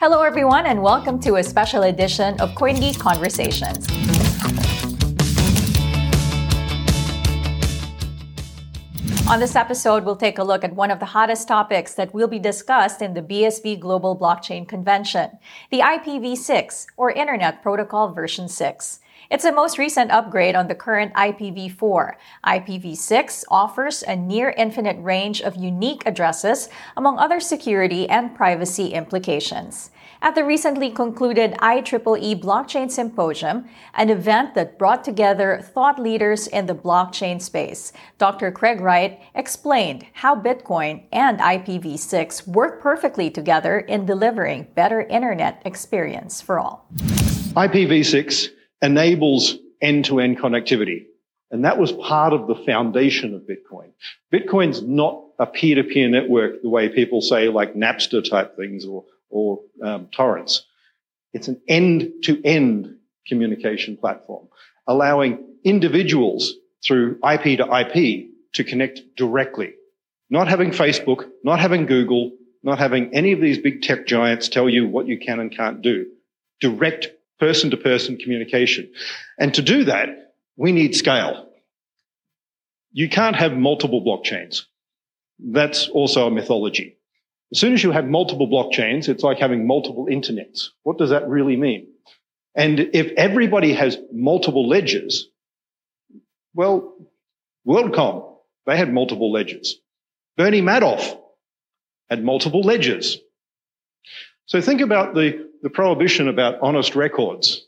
Hello, everyone, and welcome to a special edition of CoinGeek Conversations. On this episode, we'll take a look at one of the hottest topics that will be discussed in the BSV Global Blockchain Convention, the IPv6, or Internet Protocol version 6. It's a most recent upgrade on the current IPv4. IPv6 offers a near infinite range of unique addresses, among other security and privacy implications. At the recently concluded IEEE Blockchain Symposium, an event that brought together thought leaders in the blockchain space, Dr. Craig Wright explained how Bitcoin and IPv6 work perfectly together in delivering better internet experience for all. IPv6 enables end-to-end connectivity. And that was part of the foundation of Bitcoin. Bitcoin's not a peer-to-peer network the way people say like Napster type things or, or um, torrents. It's an end-to-end communication platform, allowing individuals through IP to IP to connect directly. Not having Facebook, not having Google, not having any of these big tech giants tell you what you can and can't do. Direct person to person communication. And to do that, we need scale. You can't have multiple blockchains. That's also a mythology. As soon as you have multiple blockchains, it's like having multiple internets. What does that really mean? And if everybody has multiple ledgers, well, WorldCom, they had multiple ledgers. Bernie Madoff had multiple ledgers. So think about the the prohibition about honest records.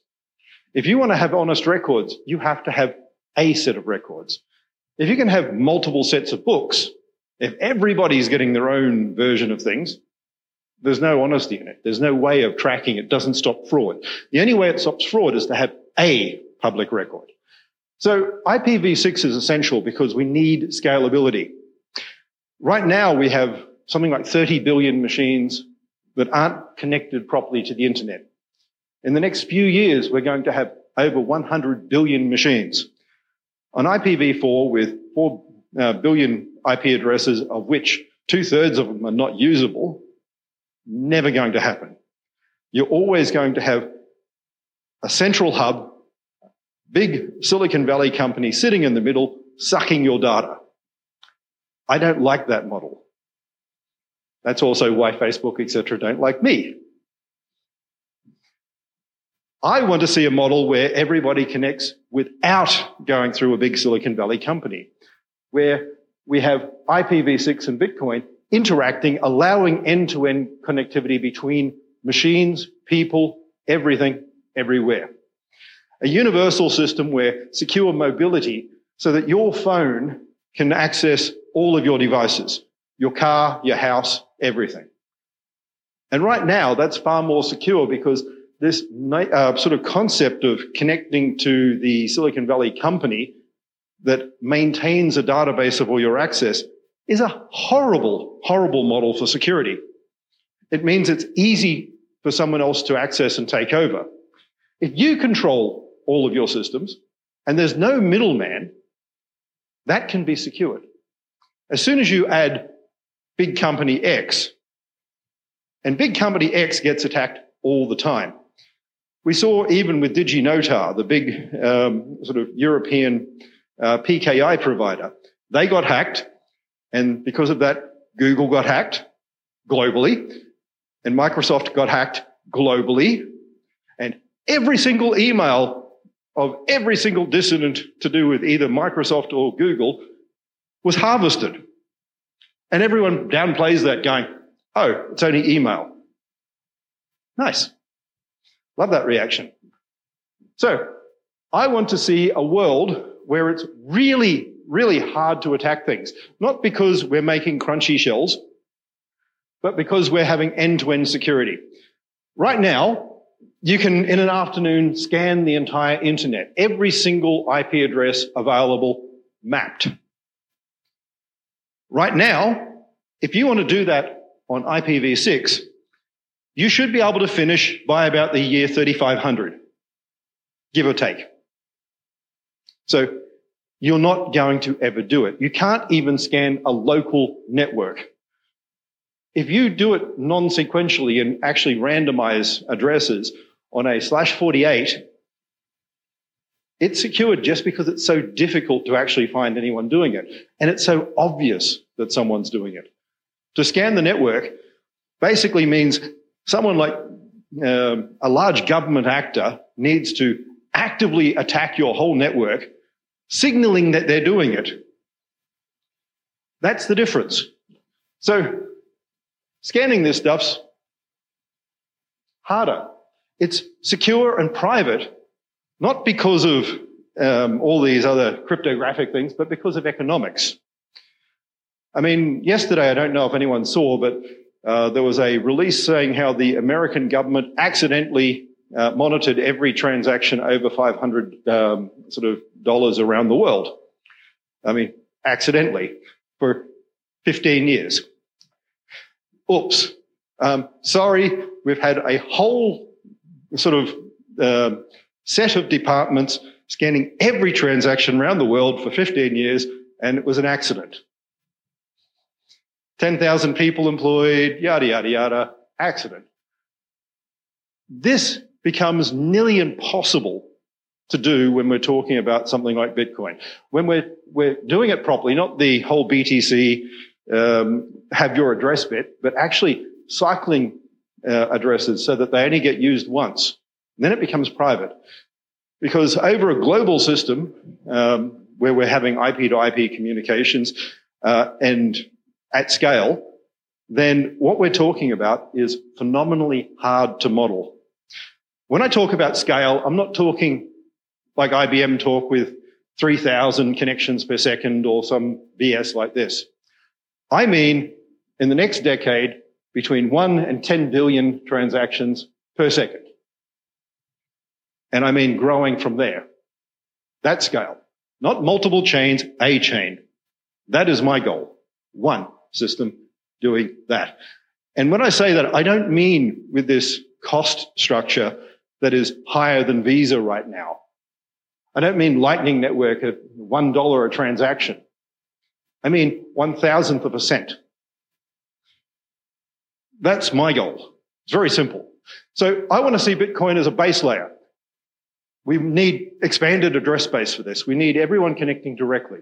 If you want to have honest records, you have to have a set of records. If you can have multiple sets of books, if everybody's getting their own version of things, there's no honesty in it. There's no way of tracking it. Doesn't stop fraud. The only way it stops fraud is to have a public record. So IPv6 is essential because we need scalability. Right now we have something like 30 billion machines that aren't connected properly to the internet. In the next few years, we're going to have over 100 billion machines. On IPv4 with 4 uh, billion IP addresses, of which two thirds of them are not usable, never going to happen. You're always going to have a central hub, big Silicon Valley company sitting in the middle, sucking your data. I don't like that model. That's also why Facebook, etc., don't like me. I want to see a model where everybody connects without going through a big Silicon Valley company, where we have IPv6 and Bitcoin interacting, allowing end-to-end connectivity between machines, people, everything, everywhere. A universal system where secure mobility so that your phone can access all of your devices, your car, your house, everything. And right now, that's far more secure because this uh, sort of concept of connecting to the Silicon Valley company that maintains a database of all your access is a horrible, horrible model for security. It means it's easy for someone else to access and take over. If you control all of your systems and there's no middleman, that can be secured. As soon as you add big company X. And big company X gets attacked all the time. We saw even with DigiNotar, the big um, sort of European uh, PKI provider, they got hacked. And because of that, Google got hacked globally and Microsoft got hacked globally. And every single email of every single dissident to do with either Microsoft or Google was harvested. And everyone downplays that going, oh, it's only email. Nice. Love that reaction. So I want to see a world where it's really, really hard to attack things. Not because we're making crunchy shells, but because we're having end-to-end security. Right now, you can, in an afternoon, scan the entire internet, every single IP address available mapped. Right now, if you want to do that on IPv6, you should be able to finish by about the year 3500, give or take. So you're not going to ever do it. You can't even scan a local network. If you do it non-sequentially and actually randomize addresses on a slash 48, it's secured just because it's so difficult to actually find anyone doing it. And it's so obvious that someone's doing it. To scan the network basically means someone like uh, a large government actor needs to actively attack your whole network, signaling that they're doing it. That's the difference. So scanning this stuff's harder. It's secure and private, not because of um, all these other cryptographic things, but because of economics. I mean, yesterday, I don't know if anyone saw, but uh, there was a release saying how the American government accidentally uh, monitored every transaction over 500 um, sort of dollars around the world. I mean, accidentally for 15 years. Oops. Um, sorry, we've had a whole sort of uh, set of departments scanning every transaction around the world for 15 years, and it was an accident. 10,000 people employed, yada, yada, yada, accident. This becomes nearly impossible to do when we're talking about something like Bitcoin. When we're, we're doing it properly, not the whole BTC, um, have your address bit, but actually cycling uh, addresses so that they only get used once. And then it becomes private. Because over a global system, um, where we're having IP to IP communications, uh, and at scale, then what we're talking about is phenomenally hard to model. When I talk about scale, I'm not talking like IBM talk with 3,000 connections per second or some BS like this. I mean, in the next decade, between 1 and 10 billion transactions per second. And I mean growing from there. That scale. Not multiple chains, a chain. That is my goal. One system doing that. And when I say that, I don't mean with this cost structure that is higher than Visa right now. I don't mean Lightning Network at $1 a transaction. I mean one thousandth of a cent. That's my goal. It's very simple. So I want to see Bitcoin as a base layer. We need expanded address space for this. We need everyone connecting directly.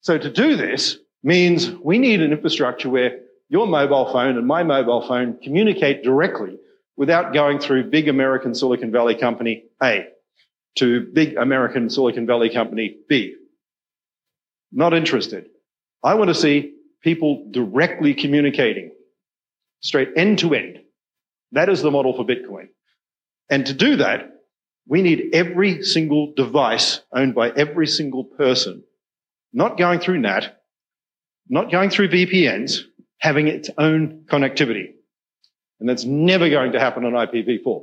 So to do this means we need an infrastructure where your mobile phone and my mobile phone communicate directly without going through big American Silicon Valley company A to big American Silicon Valley company B. Not interested. I want to see people directly communicating straight end to end. That is the model for Bitcoin. And to do that, we need every single device owned by every single person, not going through NAT, not going through VPNs, having its own connectivity. And that's never going to happen on IPv4.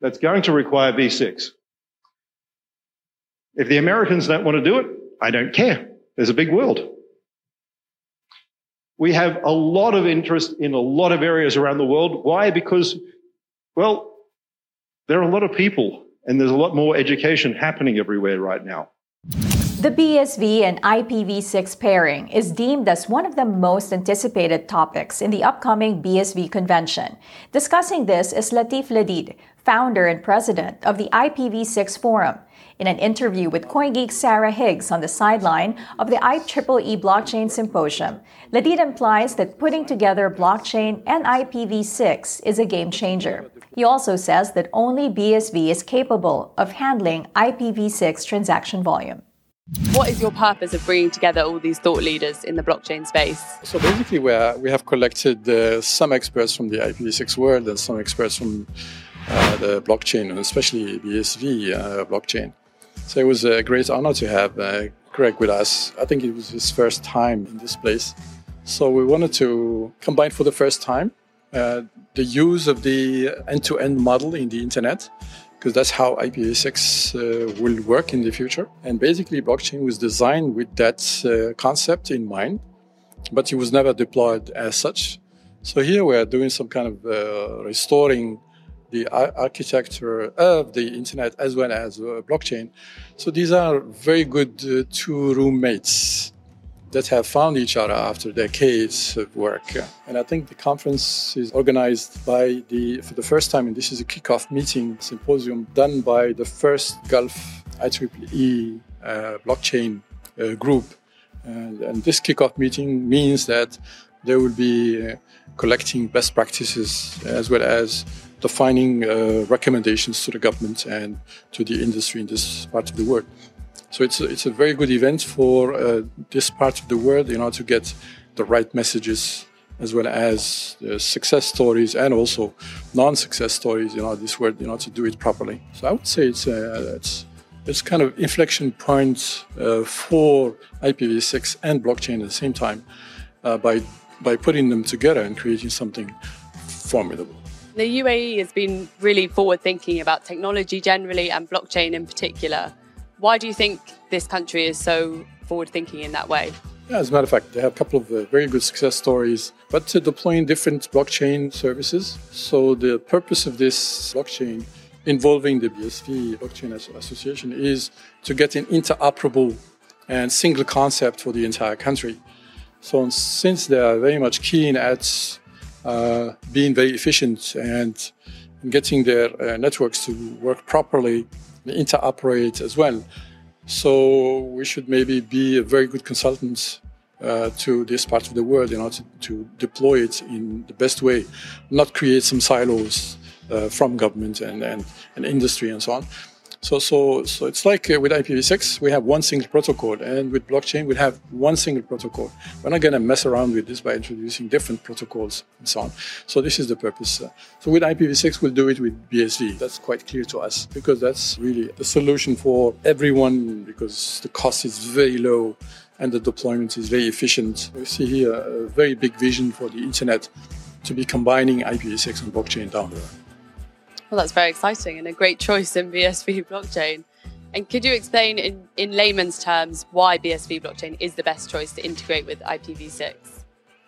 That's going to require V6. If the Americans don't want to do it, I don't care. There's a big world. We have a lot of interest in a lot of areas around the world. Why? Because, well, there are a lot of people and there's a lot more education happening everywhere right now. The BSV and IPv6 pairing is deemed as one of the most anticipated topics in the upcoming BSV convention. Discussing this is Latif Ladid, founder and president of the IPv6 Forum. In an interview with CoinGeek Sarah Higgs on the sideline of the IEEE Blockchain Symposium, Ladid implies that putting together blockchain and IPv6 is a game changer. He also says that only BSV is capable of handling IPv6 transaction volume. What is your purpose of bringing together all these thought leaders in the blockchain space? So basically, we, are, we have collected uh, some experts from the IPv6 world and some experts from uh, the blockchain, and especially BSV uh, blockchain. So it was a great honor to have uh, Greg with us. I think it was his first time in this place. So we wanted to combine for the first time uh, the use of the end-to-end model in the internet because that's how IPv6 uh, will work in the future. And basically, blockchain was designed with that uh, concept in mind, but it was never deployed as such. So here we are doing some kind of uh, restoring the ar- architecture of the internet as well as uh, blockchain. So these are very good uh, two roommates that have found each other after decades of work. And I think the conference is organized by the, for the first time, and this is a kickoff meeting symposium done by the first Gulf IEEE uh, blockchain uh, group. And, and, this kickoff meeting means that they will be uh, collecting best practices as well as defining uh, recommendations to the government and to the industry in this part of the world. So it's a, it's a very good event for uh, this part of the world in order to get the right messages as well as success stories and also non-success stories you know, this world in order to do it properly. So I would say it's uh, it's it's kind of inflection point uh, for IPv6 and blockchain at the same time uh, by by putting them together and creating something formidable. The UAE has been really forward thinking about technology generally and blockchain in particular. Why do you think this country is so forward thinking in that way? Yeah, as a matter of fact, they have a couple of uh, very good success stories, but to deploying different blockchain services. So, the purpose of this blockchain involving the BSV Blockchain Association is to get an interoperable and single concept for the entire country. So, since they are very much keen at uh, being very efficient and getting their uh, networks to work properly, interoperate as well. So we should maybe be a very good consultant uh, to this part of the world in order to, to, deploy it in the best way, not create some silos uh, from government and, and, and industry and so on. So, so, so it's like uh, with IPv6, we have one single protocol, and with blockchain, we have one single protocol. We're not going to mess around with this by introducing different protocols and so on. So, this is the purpose. Uh, so, with IPv6, we'll do it with BSV. That's quite clear to us because that's really the solution for everyone because the cost is very low and the deployment is very efficient. We see here a very big vision for the internet to be combining IPv6 and blockchain down the road. Well, that's very exciting and a great choice in BSV blockchain. And could you explain in, in layman's terms why BSV blockchain is the best choice to integrate with IPv6?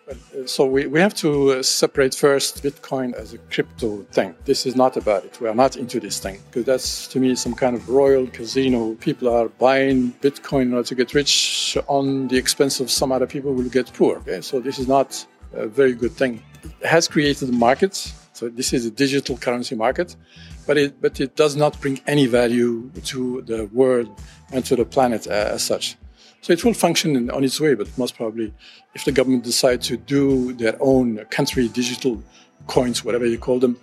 Uh, so we, we have to uh, separate first Bitcoin as a crypto thing. This is not about it. We are not into this thing because that's to me some kind of royal casino. People are buying Bitcoin in order to get rich on the expense of some other people who will get poor. Okay? So this is not a very good thing. It has created a market so this is a digital currency market, but it but it does not bring any value to the world and to the planet uh, as such. So it will function in, on its way, but most probably, if the government decide to do their own country digital coins, whatever you call them,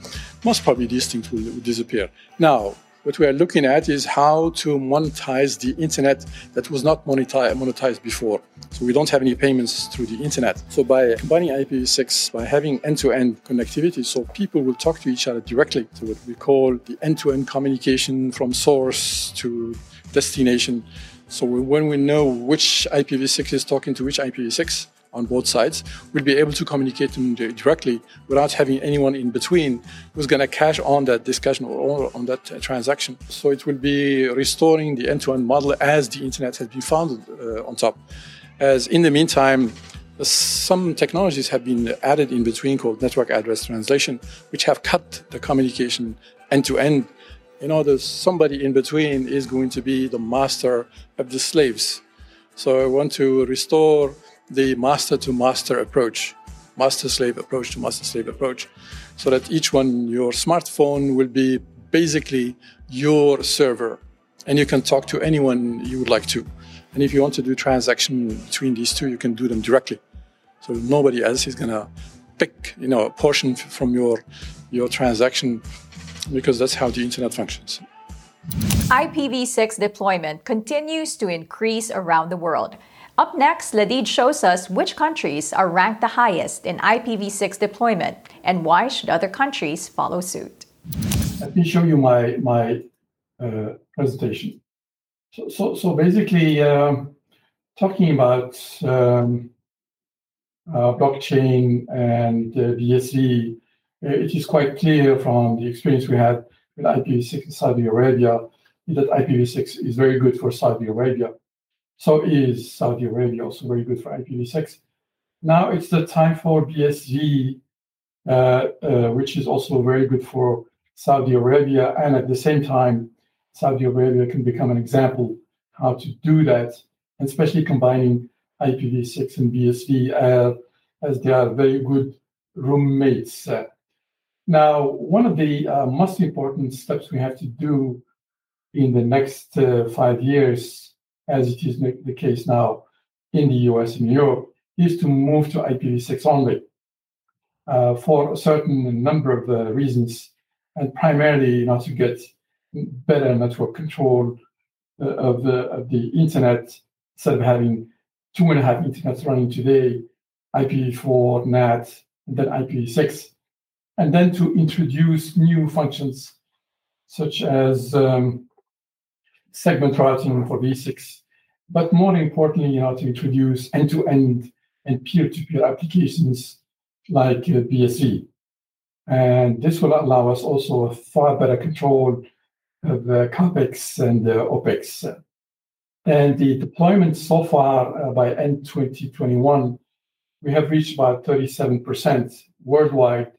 most probably these things will, will disappear. Now, what we are looking at is how to monetize the internet that was not monetized before. So we don't have any payments through the internet. So by combining IPv6, by having end-to-end connectivity, so people will talk to each other directly. So what we call the end-to-end communication from source to destination. So when we know which IPv6 is talking to which IPv6, on both sides will be able to communicate directly without having anyone in between who's going to cash on that discussion or on that transaction. So it will be restoring the end-to-end model as the internet has been founded uh, on top. As in the meantime, some technologies have been added in between called network address translation, which have cut the communication end to end. In order, somebody in between is going to be the master of the slaves. So I want to restore the master to master approach, master slave approach to master slave approach, so that each one, your smartphone will be basically your server and you can talk to anyone you would like to. And if you want to do transaction between these two, you can do them directly. So nobody else is going to pick, you know, a portion from your your transaction because that's how the internet functions. IPv6 deployment continues to increase around the world. Up next, Ladid shows us which countries are ranked the highest in IPv6 deployment and why should other countries follow suit. Let me show you my, my uh, presentation. So, so, so basically, um, talking about um, uh, blockchain and uh, uh, it is quite clear from the experience we had with IPv6 in Saudi Arabia that IPv6 is very good for Saudi Arabia. So is Saudi Arabia also very good for IPv6. Now it's the time for BSV, uh, uh, which is also very good for Saudi Arabia. And at the same time, Saudi Arabia can become an example how to do that, especially combining IPv6 and BSV uh, as they are very good roommates. Now, one of the uh, most important steps we have to do in the next uh, five years, as it is the case now in the US and Europe, is to move to IPv6 only uh, for a certain number of uh, reasons, and primarily you know, to get better network control uh, of the of the internet instead of having two and a half internets running today, IPv4, NAT, and then IPv6, and then to introduce new functions such as um, segment routing for v6, but more importantly, you know, to introduce end-to-end and peer-to-peer applications like uh, BSV. And this will allow us also a far better control of the CAPEX and the OPEX. And the deployment so far uh, by end 2021, we have reached about 37% worldwide,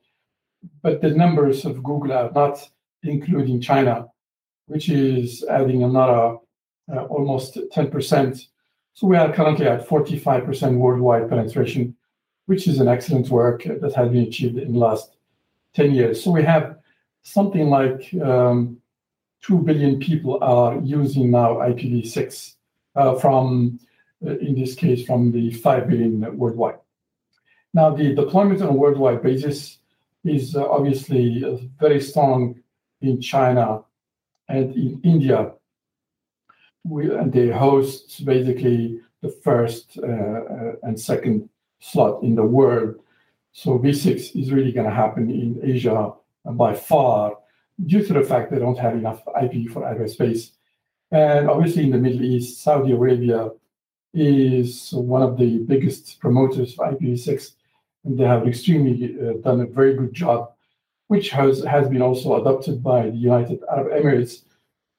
but the numbers of Google are not including China, which is adding another uh, almost 10%. So we are currently at 45% worldwide penetration, which is an excellent work that has been achieved in the last 10 years. So we have something like um, 2 billion people are using now IPv6 uh, from, uh, in this case, from the 5 billion worldwide. Now, the deployment on a worldwide basis is obviously very strong in China and in India. We, and they host basically the first uh, uh, and second slot in the world. So V6 is really going to happen in Asia by far due to the fact they don't have enough IP for address space. And obviously, in the Middle East, Saudi Arabia is one of the biggest promoters of IPv6, and they have extremely uh, done a very good job, which has, has been also adopted by the United Arab Emirates.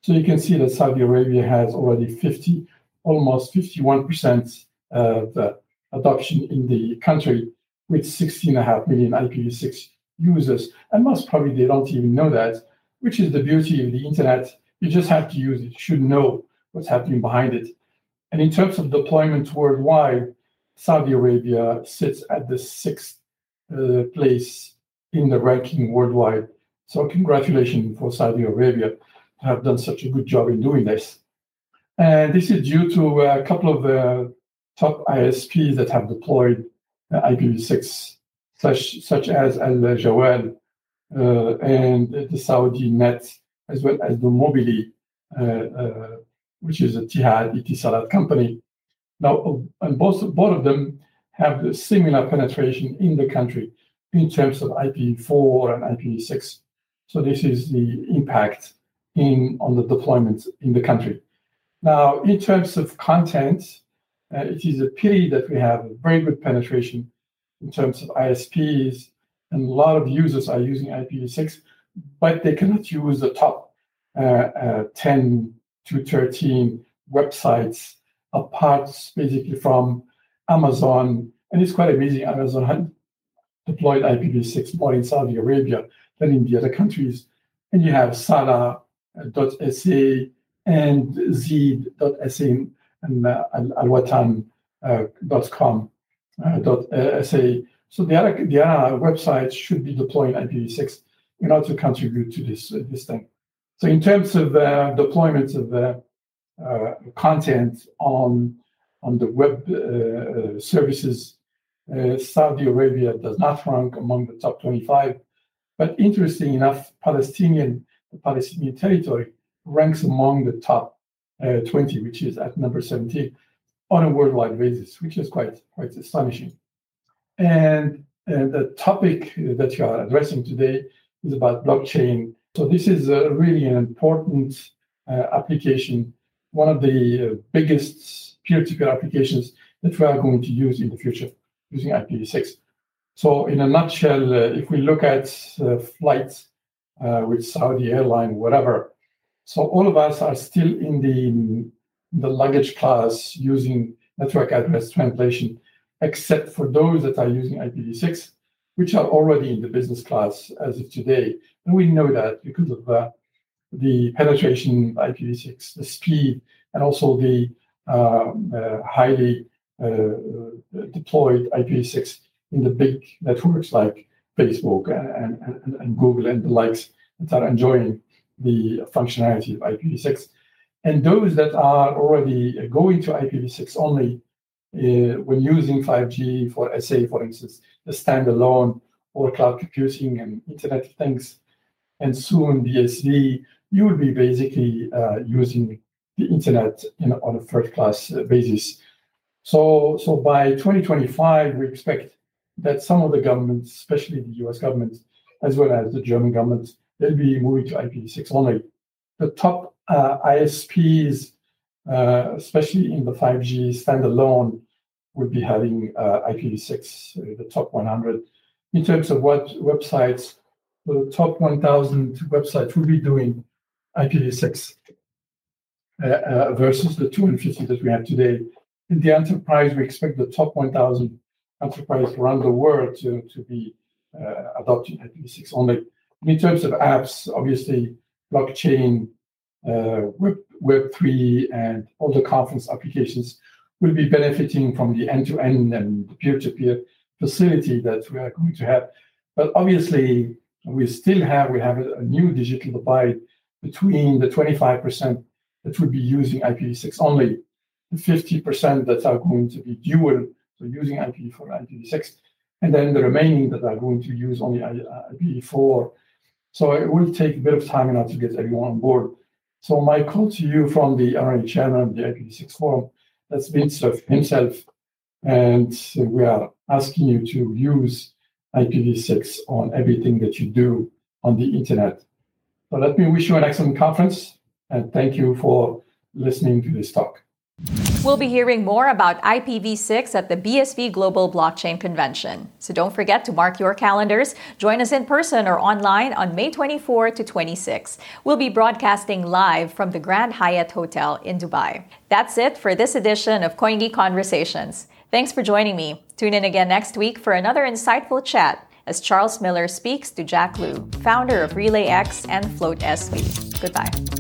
So you can see that Saudi Arabia has already 50, almost 51% of uh, adoption in the country with 16.5 million IPv6 users. And most probably they don't even know that which is the beauty of the internet. You just have to use it. You should know what's happening behind it. And in terms of deployment worldwide, Saudi Arabia sits at the sixth uh, place in the ranking worldwide. So congratulations for Saudi Arabia to have done such a good job in doing this. And this is due to a couple of uh, top ISPs that have deployed uh, IPv6, such, such as Al Jawal, uh, and the Saudi Net, as well as the Mobily, uh, uh, which is Etihad Etisalat company. Now, and both, both of them have the similar penetration in the country in terms of IPv4 and IPv6. So this is the impact in on the deployment in the country. Now, in terms of content, uh, it is a pity that we have very good penetration in terms of ISPs and a lot of users are using IPv6, but they cannot use the top uh, uh, 10 to 13 websites apart basically from Amazon. And it's quite amazing. Amazon deployed IPv6 more in Saudi Arabia than in the other countries. And you have Sala.sa and Zeed.sa and uh, alwatan.com.sa. Uh, so the other, the other websites should be deploying IPv6 in order to contribute to this, uh, this thing. So in terms of uh, deployment of uh, uh, content on, on the web uh, uh, Saudi Arabia does not rank among the top 25. But interesting enough, Palestinian, the Palestinian territory ranks among the top 20, which is at number 17 on a worldwide basis, which is quite, quite astonishing. And, and the topic that you are addressing today is about blockchain. So this is really an important uh, application, one of the uh, biggest peer-to-peer applications that we are going to use in the future using IPv6. So in a nutshell, uh, if we look at uh, flights uh, with Saudi airline, whatever, so all of us are still in the, in the luggage class using network address translation except for those that are using IPv6, which are already in the business class as of today. And we know that because of uh, the penetration of IPv6, the speed, and also the um, uh, highly deployed IPv6 in the big networks like Facebook and, and, and, Google and the likes that are enjoying the functionality of IPv6. And those that are already going to IPv6 only uh, when using 5G for SA, for instance, the standalone or cloud computing and Internet of Things, and soon BSV, you will be basically uh, using the internet in, on a third class uh, basis. So, by 2025, we expect that some of the governments, especially the US government, as well as the German government, they'll be moving to IPv6 only. The top uh, ISPs, uh, especially in the 5G standalone, will be having uh, IPv6, uh, the top 100. In terms of what websites, the top 1,000 websites will be doing IPv6 uh, uh, versus the 250 that we have today. In the enterprise, we expect the top 1,000 enterprises around the world to, to be uh, adopting IPv6 only. In terms of apps, obviously, blockchain, uh, Web, Web3, and all the conference applications will be benefiting from the end-to-end and peer-to-peer facility that we are going to have. But obviously, we still have we have a, new digital divide between the 25% that will be using IPv6 only, 50% that are going to be dual, so using IPv4 and IPv6, and then the remaining that are going to use only IPv4. So it will take a bit of time now to get everyone on board. So my call to you from the RNA chairman of the IPv6 forum that's Vince himself. And we are asking you to use IPv6 on everything that you do on the internet. So let me wish you an excellent conference and thank you for listening to this talk. We'll be hearing more about IPv6 at the BSV Global Blockchain Convention. So don't forget to mark your calendars. Join us in person or online on May 24 to 26. We'll be broadcasting live from the Grand Hyatt Hotel in Dubai. That's it for this edition of CoinGeek Conversations. Thanks for joining me. Tune in again next week for another insightful chat as Charles Miller speaks to Jack Liu, founder of RelayX and Float SV. Goodbye.